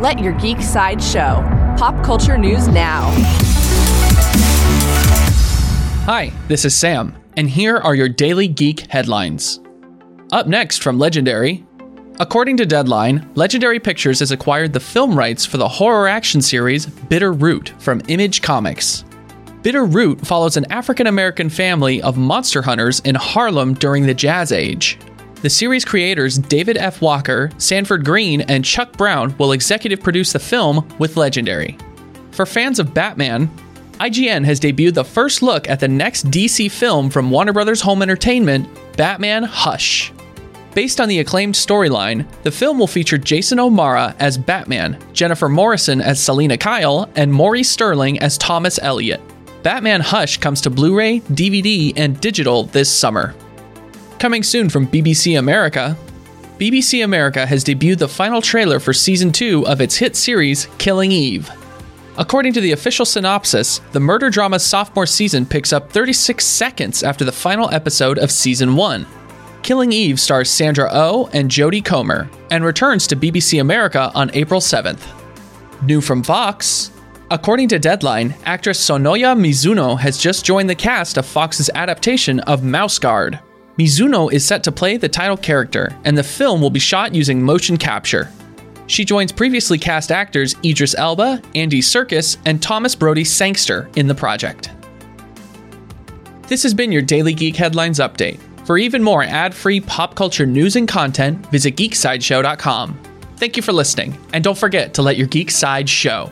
Let your geek side show. Pop culture news now. Hi, this is Sam, and here are your daily geek headlines. Up next from Legendary. According to Deadline, Legendary Pictures has acquired the film rights for the horror action series Bitter Root from Image Comics. Bitter Root follows an African American family of monster hunters in Harlem during the Jazz Age. The series creators David F. Walker, Sanford Greene, and Chuck Brown will executive produce the film with Legendary. For fans of Batman, IGN has debuted the first look at the next DC film from Warner Bros. Home Entertainment, Batman Hush. Based on the acclaimed storyline, the film will feature Jason O'Mara as Batman, Jennifer Morrison as Selina Kyle, and Maury Sterling as Thomas Elliot. Batman Hush comes to Blu ray, DVD, and digital this summer. Coming soon from BBC America, BBC America has debuted the final trailer for season 2 of its hit series, Killing Eve. According to the official synopsis, the murder drama's sophomore season picks up 36 seconds after the final episode of season 1. Killing Eve stars Sandra O oh and Jodie Comer and returns to BBC America on April 7th. New from Fox, According to Deadline, actress Sonoya Mizuno has just joined the cast of Fox's adaptation of Mouse Guard. Mizuno is set to play the title character, and the film will be shot using motion capture. She joins previously cast actors Idris Elba, Andy Serkis, and Thomas Brodie Sangster in the project. This has been your Daily Geek Headlines Update. For even more ad free pop culture news and content, visit geeksideshow.com. Thank you for listening, and don't forget to let your geek side show.